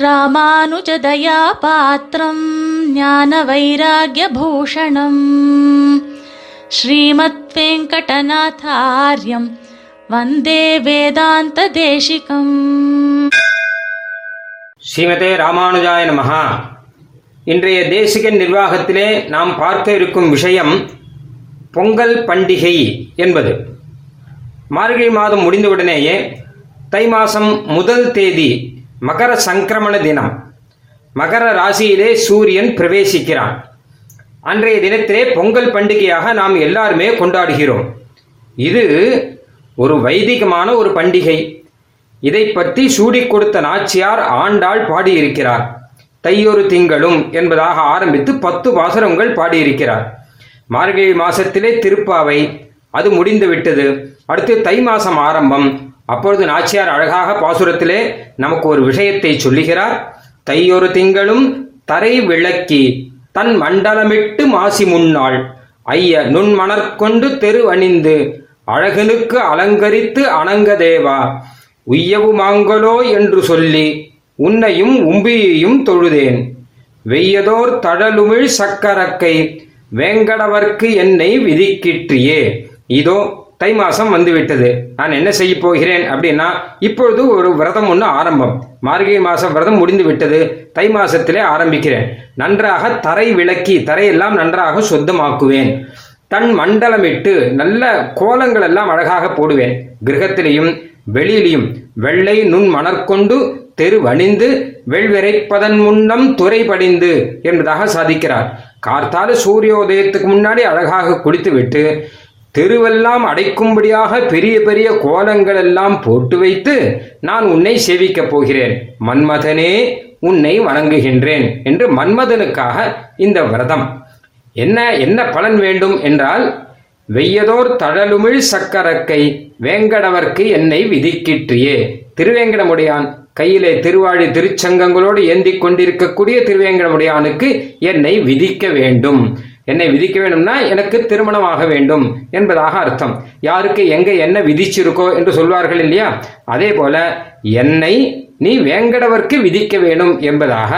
ராமானுஜதயாபாத்திரம் ஞான வைராகியபூஷணம் ஸ்ரீமத் வெங்கடநாதாரியம் வந்தே வேதாந்த தேசிகம் ஸ்ரீமதே ராமானுஜாய நமஹா. இன்றைய தேசிக நிர்வாகத்திலே நாம் பார்க்க இருக்கும் விஷயம் பொங்கல் பண்டிகை என்பது. மார்கழி மாதம் முடிந்தவுடனேயே தை மாதம் முதல் தேதி மகர சங்கிரமண தினம். மகர ராசியிலே சூரியன் பிரவேசிக்கிறான். அன்றைய தினத்திலே பொங்கல் பண்டிகையாக நாம் எல்லாருமே கொண்டாடுகிறோம். இது ஒரு வைதிகமான ஒரு பண்டிகை. இதை பற்றி சூடிக் கொடுத்த நாச்சியார் ஆண்டாள் பாடியிருக்கிறார். தையொரு திங்களும் என்பதாக ஆரம்பித்து பத்து வாசனங்கள் பாடியிருக்கிறார். மார்கழி மாசத்திலே திருப்பாவை அது முடிந்து விட்டது அடுத்து தை மாசம் ஆரம்பம். அப்பொழுது நாச்சியார் அழகாக பாசுரத்திலே நமக்கு ஒரு விஷயத்தை சொல்லுகிறார். தையொரு திங்களும் தரை விளக்கி தன் மண்டலமிட்டு மாசி முன்னாள் ஐய நுண்மணற்கொண்டு தெரு அணிந்து அழகனுக்கு அலங்கரித்து அணங்க தேவா. உய்யவு மாங்கலோ என்று சொல்லி உன்னையும் உம்பியையும் தொழுதேன். வெய்யதோர் தழலுமிழ் சக்கரக்கை வேங்கடவர்க்கு என்னை விதிக்கிற்றியே. இதோ தை மாசம் வந்துவிட்டது. நான் என்ன செய்ய போகிறேன் அப்படின்னா இப்பொழுது ஒரு விரதம் ஒன்று ஆரம்பம். மார்கழி மாசம் விரதம் முடிந்து விட்டது தை மாசத்திலே ஆரம்பிக்கிறேன். நன்றாக தரை விளக்கி தரையெல்லாம் நன்றாக சுத்தமாக்குவேன். தன் மண்டலமிட்டு நல்ல கோலங்கள் எல்லாம் அழகாக போடுவேன். கிரகத்திலையும் வெளியிலையும் வெள்ளை நுண் மணற்கொண்டு தெரு வணிந்து வெள்விரைப்பதன் முன்னம் துறை படிந்து என்பதாக சாதிக்கிறார். கார்த்தால சூரியோதயத்துக்கு முன்னாடி அழகாக குளித்துவிட்டு தெருவெல்லாம் அடைக்கும்படியாக பெரிய பெரிய கோலங்கள் எல்லாம் போட்டு வைத்து நான் உன்னை சேவிக்கப் போகிறேன். மன்மதனே உன்னை வணங்குகின்றேன் என்று மன்மதனுக்காக இந்த விரதம். என்ன என்ன பலன் வேண்டும் என்றால் வெய்யதோர் தழலுமிழ் சக்கரக்கை வேங்கடவர்க்கு என்னை விதிக்கிற்றியே. திருவேங்கடமுடையான் கையிலே திருவாழி திருச்சங்கங்களோடு ஏந்தி கொண்டிருக்கக்கூடிய திருவேங்கடமுடையானுக்கு என்னை விதிக்க வேண்டும். என்னை விதிக்க வேண்டும்னா எனக்கு திருமணம் ஆக வேண்டும் என்பதாக அர்த்தம். யாருக்கு எங்க என்ன விதிச்சிருக்கோ என்று சொல்வார்கள் இல்லையா? அதே போல என்னை நீ வேங்கடவர்க்கு விதிக்க வேண்டும் என்பதாக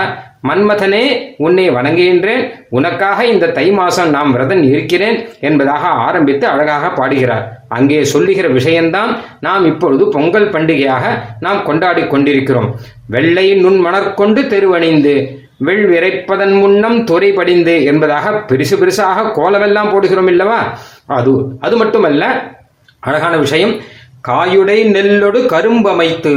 மன்மதனே உன்னை வணங்குகின்றேன். உனக்காக இந்த தை மாசம் நாம் விரதன் இருக்கிறேன் என்பதாக ஆரம்பித்து அழகாக பாடுகிறார். அங்கே சொல்லுகிற விஷயம்தான் நாம் இப்பொழுது பொங்கல் பண்டிகையாக நாம் கொண்டாடி கொண்டிருக்கிறோம். வெள்ளை நுண் மணற்கொண்டு தெருவணிந்து வெள் விரைப்பதன் முன்னம் துறை படிந்து என்பதாக பெருசு பெருசாக கோலமெல்லாம் போடுகிறோம் இல்லவா? அது அது மட்டுமல்ல அழகான விஷயம். காயுடை நெல்லொடு கரும்பமைத்து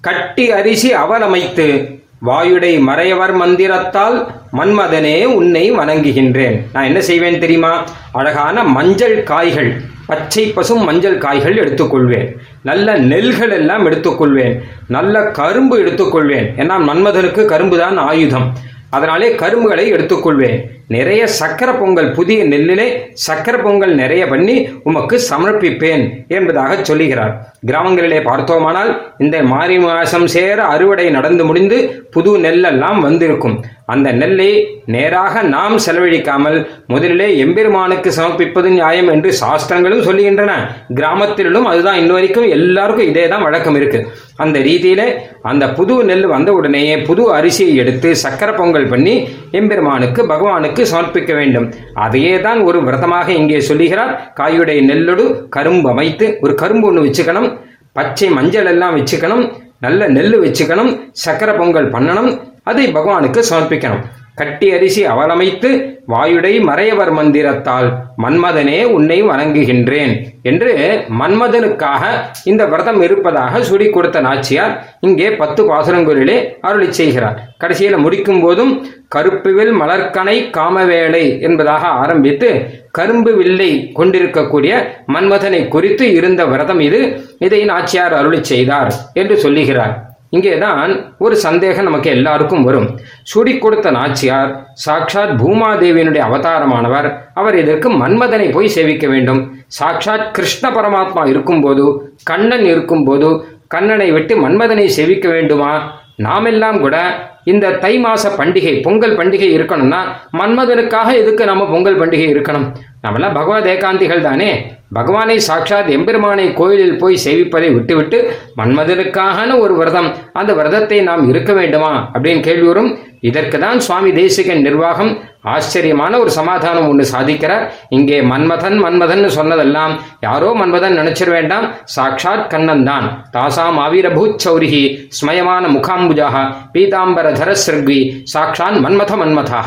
கட்டி அரிசி அவலமைத்து வாயுடை மறையவர் மந்திரத்தால் மன்மதனே உன்னை வணங்குகின்றேன். நான் என்ன செய்வேன் தெரியுமா? அழகான மஞ்சள் காய்கள். பச்சை பசும் மஞ்சள் காய்கள் எடுத்துக்கொள்வேன். நல்ல நெல்கள் எல்லாம் எடுத்துக்கொள்வேன். நல்ல கரும்பு எடுத்துக்கொள்வேன். ஏன்னா மன்மதனுக்கு கரும்பு தான் ஆயுதம். அதனாலே கரும்புகளை எடுத்துக்கொள்வேன். நிறைய சக்கர பொங்கல் புதிய நெல்லிலே சக்கர பொங்கல் நிறைய பண்ணி உமக்கு சமர்ப்பிப்பேன் என்பதாக சொல்லுகிறார். கிராமங்களிலே பார்த்தோமானால் இந்த மாரி மாசம் சேர அறுவடை நடந்து முடிந்து புது நெல்லெல்லாம் வந்திருக்கும். அந்த நெல்லை நேராக நாம் செலவழிக்காமல் முதலிலே எம்பெருமானுக்கு சமர்ப்பிப்பது நியாயம் என்று சாஸ்திரங்களும் சொல்லுகின்றன. கிராமத்திலும் அதுதான் இன்ன வரைக்கும் எல்லாருக்கும் இதே தான் வழக்கம் இருக்கு. அந்த ரீதியில அந்த புது நெல் வந்த உடனேயே புது அரிசியை எடுத்து சக்கர பொங்கல் பண்ணி எம்பெருமானுக்கு பகவானுக்கு சமர்ப்பிக்க வேண்டும். அதையே தான் ஒரு விரதமாக இங்கே சொல்லுகிறார். காயுடைய நெல்லொடு கரும்பு அமைத்து ஒரு கரும்பு ஒன்று வச்சுக்கணும். பச்சை மஞ்சள் எல்லாம் வச்சுக்கணும். நல்ல நெல் வச்சுக்கணும். சக்கர பொங்கல் பண்ணணும். அதை பகவானுக்கு சமர்ப்பிக்கணும். கட்டி அரிசி அவலமைத்து வாயுடை மறையவர் மந்திரத்தால் மன்மதனே உன்னை வணங்குகின்றேன் என்று மன்மதனுக்காக இந்த விரதம் இருப்பதாக சுடி கொடுத்த நாச்சியார் இங்கே பத்து பாசுரங்களிலே அருளி செய்கிறார். கடைசியில முடிக்கும் போதும் கருப்புவில் மலர்கனை காமவேளை என்பதாக ஆரம்பித்து கரும்பு வில்லை கொண்டிருக்கக்கூடிய மன்மதனை குறித்து இருந்த விரதம் இது. இதை நாச்சியார் அருளி செய்தார் என்று சொல்லுகிறார். இங்கேதான் ஒரு சந்தேகம் நமக்கு எல்லாருக்கும் வரும். சுடி கொடுத்த நாச்சியார் சாக்ஷாத் பூமாதேவியினுடைய அவதாரமானவர் அவர் இதற்கு மன்மதனை போய் சேவிக்க வேண்டும். சாக்ஷாத் கிருஷ்ண பரமாத்மா இருக்கும்போது கண்ணன் இருக்கும்போது கண்ணனை விட்டு மன்மதனை சேவிக்க வேண்டுமா? நாமெல்லாம் கூட இந்த தை மாச பண்டிகை பொங்கல் பண்டிகை இருக்கணும்னா மன்மதனுக்காக எதுக்கு நம்ம பொங்கல் பண்டிகை இருக்கணும்? நம்மளாம் பகவத் ஏகாந்திகள் தானே பகவானை சாட்சாத் எம்பெருமானை கோயிலில் போய் சேவிப்பதை விட்டுவிட்டு மன்மதனுக்கான ஒரு விரதம். அந்த விரதத்தை நாம் இருக்க வேண்டுமா? அப்படின்னு கேள்வி வரும் இதற்கு தான் சுவாமி தேசிகன் நிர்வாகம் ஆச்சரியமான ஒரு சமாதானம் ஒன்று சாதிக்கிறார். இங்கே மன்மதன் மன்மதன் சொன்னதெல்லாம் யாரோ மன்மதன் நினைச்சிட வேண்டாம். சாட்சாத் கண்ணன் தான் தாசாம் ஆவீரபூத் சௌரிகி ஸ்மயமான முகாம்புஜாக பீதாம்பர தரஸ்ருக்வி சாட்சான் மன்மத மன்மதா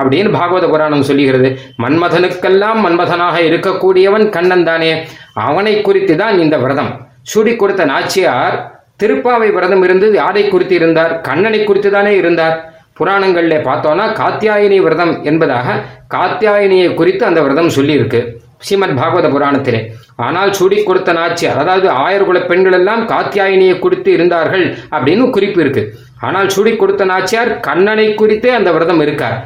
அப்படின்னு பாகவத புராணம் சொல்லுகிறது. மன்மதனுக்கெல்லாம் மன்மதனாக இருக்கக்கூடியவன் கண்ணன் தானே அவனை குறித்து தான் இந்த விரதம். சூடி கொடுத்த நாச்சியார் திருப்பாவை விரதம் இருந்து யாரை குறித்து இருந்தார்? கண்ணனை குறித்து தானே இருந்தார். புராணங்கள்ல பார்த்தோம்னா காத்தியாயினி விரதம் என்பதாக காத்தியாயினியை குறித்து அந்த விரதம் சொல்லியிருக்கு. ஸ்ரீமத் பாகவத புராணத்திலே. ஆனால் சூடி கொடுத்த நாச்சியார் அதாவது ஆயர்குல பெண்கள் எல்லாம் காத்தியாயினியை குறித்து இருந்தார்கள் அப்படின்னு குறிப்பு இருக்கு. ஆனால் சூடி கொடுத்த நாச்சியார் கண்ணனை குறித்தே அந்த விரதம் இருக்கார்.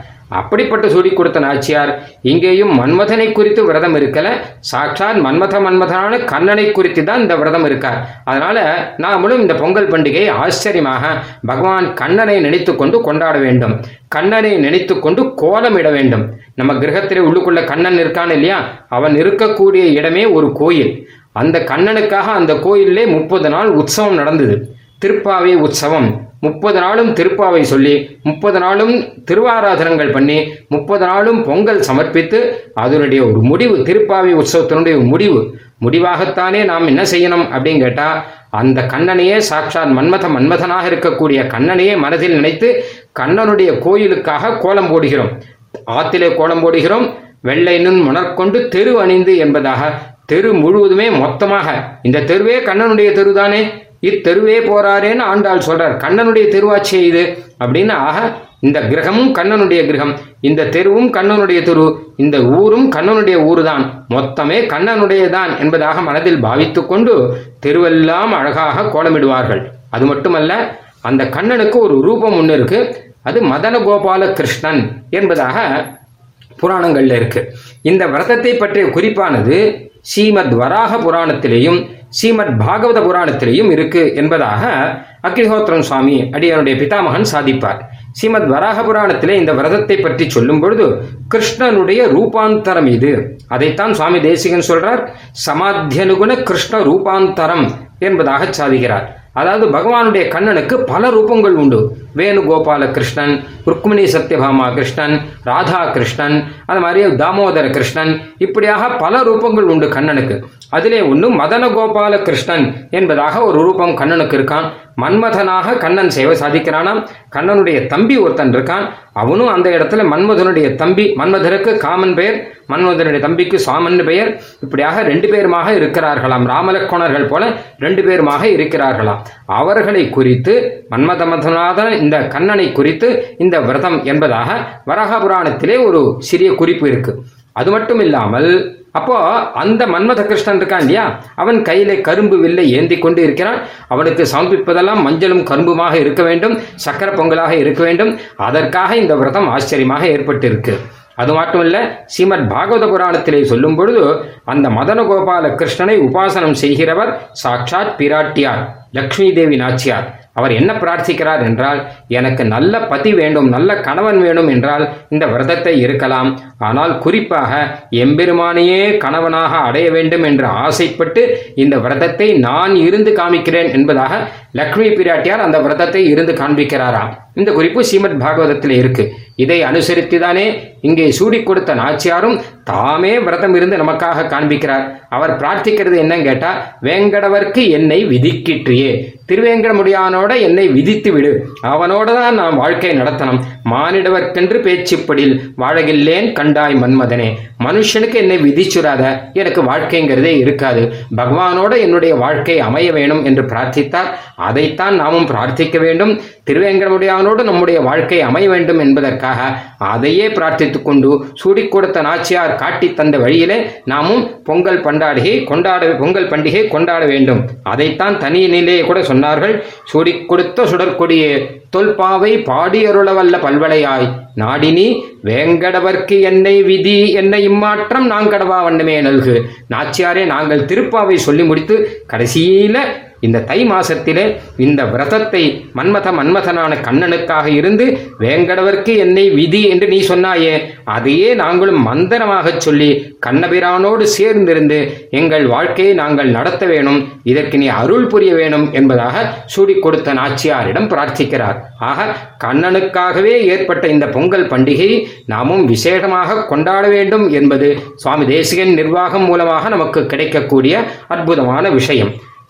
அப்படிப்பட்ட சொல்லி கொடுத்த நாச்சியார் இங்கேயும் மன்மதனை குறித்து விரதம் இருக்கல. சாட்சாத் மன்மத மன்மதனான கண்ணனை குறித்து தான் இந்த விரதம் இருக்கார். அதனால நாமளும் இந்த பொங்கல் பண்டிகை ஆச்சரியமாக பகவான் கண்ணனை நினைத்து கொண்டு கொண்டாட வேண்டும். கண்ணனை நினைத்து கொண்டு கோலமிட வேண்டும். நம்ம கிரகத்திலே உள்ளுக்குள்ள கண்ணன் இருக்கான் இல்லையா? அவன் இருக்கக்கூடிய இடமே ஒரு கோயில். அந்த கண்ணனுக்காக அந்த கோயிலே முப்பது நாள் உற்சவம் நடந்தது. திருப்பாவை உற்சவம். முப்பது நாளும் திருப்பாவை சொல்லி முப்பது நாளும் திருவாராதனங்கள் பண்ணி முப்பது நாளும் பொங்கல் சமர்ப்பித்து அதனுடைய ஒரு முடிவு திருப்பாவை உற்சவத்தினுடைய முடிவு. முடிவாகத்தானே நாம் என்ன செய்யணும் அப்படின்னு கேட்டால் அந்த கண்ணனையே சாட்சாத் மன்மத மன்மதனாக இருக்கக்கூடிய கண்ணனையே மனதில் நினைத்து கண்ணனுடைய கோயிலுக்காக கோலம் போடுகிறோம். ஆத்திலே கோலம் போடுகிறோம் வெள்ளை நுண் மணற்கொண்டு தெரு அணிந்து என்பதாக தெரு முழுவதுமே மொத்தமாக இந்த தெருவே கண்ணனுடைய தெருதானே? இத்தெருவே போறாரேன்னு ஆண்டாள் சொல்றார். கண்ணனுடைய தெருவாச்சே இது. அப்படின்னு ஆக இந்த கிரகமும் கண்ணனுடைய கிரகம். இந்த தெருவும் கண்ணனுடைய தெரு. இந்த ஊரும் கண்ணனுடைய ஊரு தான் மொத்தமே கண்ணனுடையதான் என்பதாக மனதில் பாவித்து கொண்டு தெருவெல்லாம் அழகாக கோலமிடுவார்கள். அது மட்டுமல்ல அந்த கண்ணனுக்கு ஒரு ரூபம் ஒன்று இருக்கு. அது மதன கோபால கிருஷ்ணன் என்பதாக புராணங்கள்ல இருக்கு. இந்த விரதத்தை பற்றிய குறிப்பானது ஸ்ரீமத் வராக புராணத்திலேயும் ஸ்ரீமத் பாகவத புராணத்திலேயும் இருக்கு என்பதாக அக்னிஹோத்திரம் சுவாமி அடியனுடைய பிதாமகன் சாதிப்பார். ஸ்ரீமத் வராக புராணத்திலே இந்த விரதத்தை பற்றி சொல்லும் பொழுது கிருஷ்ணனுடைய ரூபாந்தரம் இது. அதைத்தான் சுவாமி தேசிகன் சொல்றார் சமாத்தியனுகுண கிருஷ்ண ரூபாந்தரம் என்பதாக சாதிக்கிறார் அதாவது பகவானுடைய கண்ணனுக்கு பல ரூபங்கள் உண்டு. வேணுகோபால கிருஷ்ணன் ருக்மிணி சத்யபாமா கிருஷ்ணன் ராதா கிருஷ்ணன் அது மாதிரி தாமோதர கிருஷ்ணன் இப்படியாக பல ரூபங்கள் உண்டு கண்ணனுக்கு. அதிலே ஒன்று மதன கோபால கிருஷ்ணன் என்பதாக ஒரு ரூபம் கண்ணனுக்கு இருக்கான். மன்மதனாக கண்ணன் சேவை சாதிக்கிறானாம். கண்ணனுடைய தம்பி ஒருத்தன் இருக்கான். அவனும் அந்த இடத்துல மன்மதனுடைய தம்பி மன்மதனுக்கு காமன் பெயர் மன்மதனுடைய தம்பிக்கு சாமன் பெயர். இப்படியாக ரெண்டு பேருமாக இருக்கிறார்களாம். ராமலக்கோணர்கள் போல ரெண்டு பேருமாக இருக்கிறார்களாம். அவர்களை குறித்து மன்மதமதநாதன் இந்த கண்ணனை குறித்து இந்த விரதம் என்பதாக வராக புராணத்திலே ஒரு சிறிய குறிப்பு இருக்கு. அது மட்டும் இல்லாமல் அப்போ அந்த மன்மத கிருஷ்ணன் இருக்கான் இல்லையா? அவன் கையிலே கரும்பு வில்லை ஏந்தி கொண்டு இருக்கிறான். அவனுக்கு சமர்ப்பிப்பதெல்லாம் மஞ்சளும் கரும்புமாக இருக்க வேண்டும் சக்கர பொங்கலாக இருக்க வேண்டும். அதற்காக இந்த விரதம் ஆச்சரியமாக ஏற்பட்டிருக்கு. அது மட்டும் இல்ல ஸ்ரீமத் பாகவத புராணத்திலே சொல்லும் பொழுது அந்த மதன கோபால கிருஷ்ணனை உபாசனம் செய்கிறவர் சாட்சாத் பிராட்டியார் லக்ஷ்மி தேவி நாச்சியார். அவர் என்ன பிரார்த்திக்கிறார் என்றால் எனக்கு நல்ல பதி வேண்டும் நல்ல கணவன் வேணும் என்றால் இந்த விரதத்தை இருக்கலாம். ஆனால் குறிப்பாக எம்பெருமானையே கணவனாக அடைய வேண்டும் என்று ஆசைப்பட்டு இந்த விரதத்தை நான் இருந்து காமிக்கிறேன் என்பதாக லக்ஷ்மி பிராட்டியார் அந்த விரதத்தை இருந்து காண்பிக்கிறாராம். இந்த குறிப்பு ஸ்ரீமத் பாகவதத்தில் இருக்குது இதை அனுசரித்துதானே இங்கே சூடி கொடுத்த நாச்சியாரும் தாமே விரதம் இருந்து நமக்காக காண்பிக்கிறார். அவர் பிரார்த்திக்கிறது என்னன்னு கேட்டா வேங்கடவர்க்கு என்னை விதிக்கிற்றியே. திருவேங்கடமுடியானோட என்னை விதித்து விடு. அவனோட தான் நான் வாழ்க்கை நடத்தணும். மானிடவர்க்கென்று பேச்சுப்படில் வாழகில்லேன் கண்டாய் மன்மதனே. மனுஷனுக்கு என்னை விதிச்சுராத எனக்கு வாழ்க்கைங்கிறதே இருக்காது. பகவானோட என்னுடைய வாழ்க்கை அமைய வேணும் என்று பிரார்த்தித்தார். அதைத்தான் நாமும் பிரார்த்திக்க வேண்டும். திருவேங்கடமுடியானோடு நம்முடைய வாழ்க்கை அமைய வேண்டும் என்பதற்காக அதையே பிரார்த்தித்துக் கொண்டு சூடிக் கொடுத்த நாச்சியார் காட்டி தந்த வழியிலே நாமும் பொங்கல் பண்டாடிகை கொண்டாட பொங்கல் பண்டிகை கொண்டாட வேண்டும். அதைத்தான் தனி நிலையை கூட சொன்னார்கள். சுடி கொடுத்த சுடற்கொடியே தொல்பாவை பாடியருளவல்ல பல்வளையாய். நாடினி வேங்கடவர்க்கு என்னை விதி என்னை இம்மாற்றம் நாங்கடவா வண்ணமே நல்கு. நாச்சியாரே நாங்கள் திருப்பாவை சொல்லி முடித்து கடைசியில இந்த தை மாசத்திலே இந்த விரதத்தை மன்மத மன்மதனான கண்ணனுக்காக இருந்து வேங்கடவர்க்கு என்னை விதி என்று நீ சொன்னாயே அதையே நாங்களும் மந்திரமாக சொல்லி கண்ணபிரானோடு சேர்ந்திருந்து எங்கள் வாழ்க்கையை நாங்கள் நடத்த வேணும் இதற்கு நீ அருள் புரிய வேணும் என்பதாக சூடி கொடுத்த நாச்சியாரிடம் பிரார்த்திக்கிறார். ஆக கண்ணனுக்காகவே ஏற்பட்ட இந்த பொங்கல் பண்டிகை நாமும் விசேஷமாக கொண்டாட வேண்டும் என்பது சுவாமி தேசிகன் நிர்வாகம் மூலமாக நமக்கு கிடைக்கக்கூடிய அற்புதமான விஷயம்.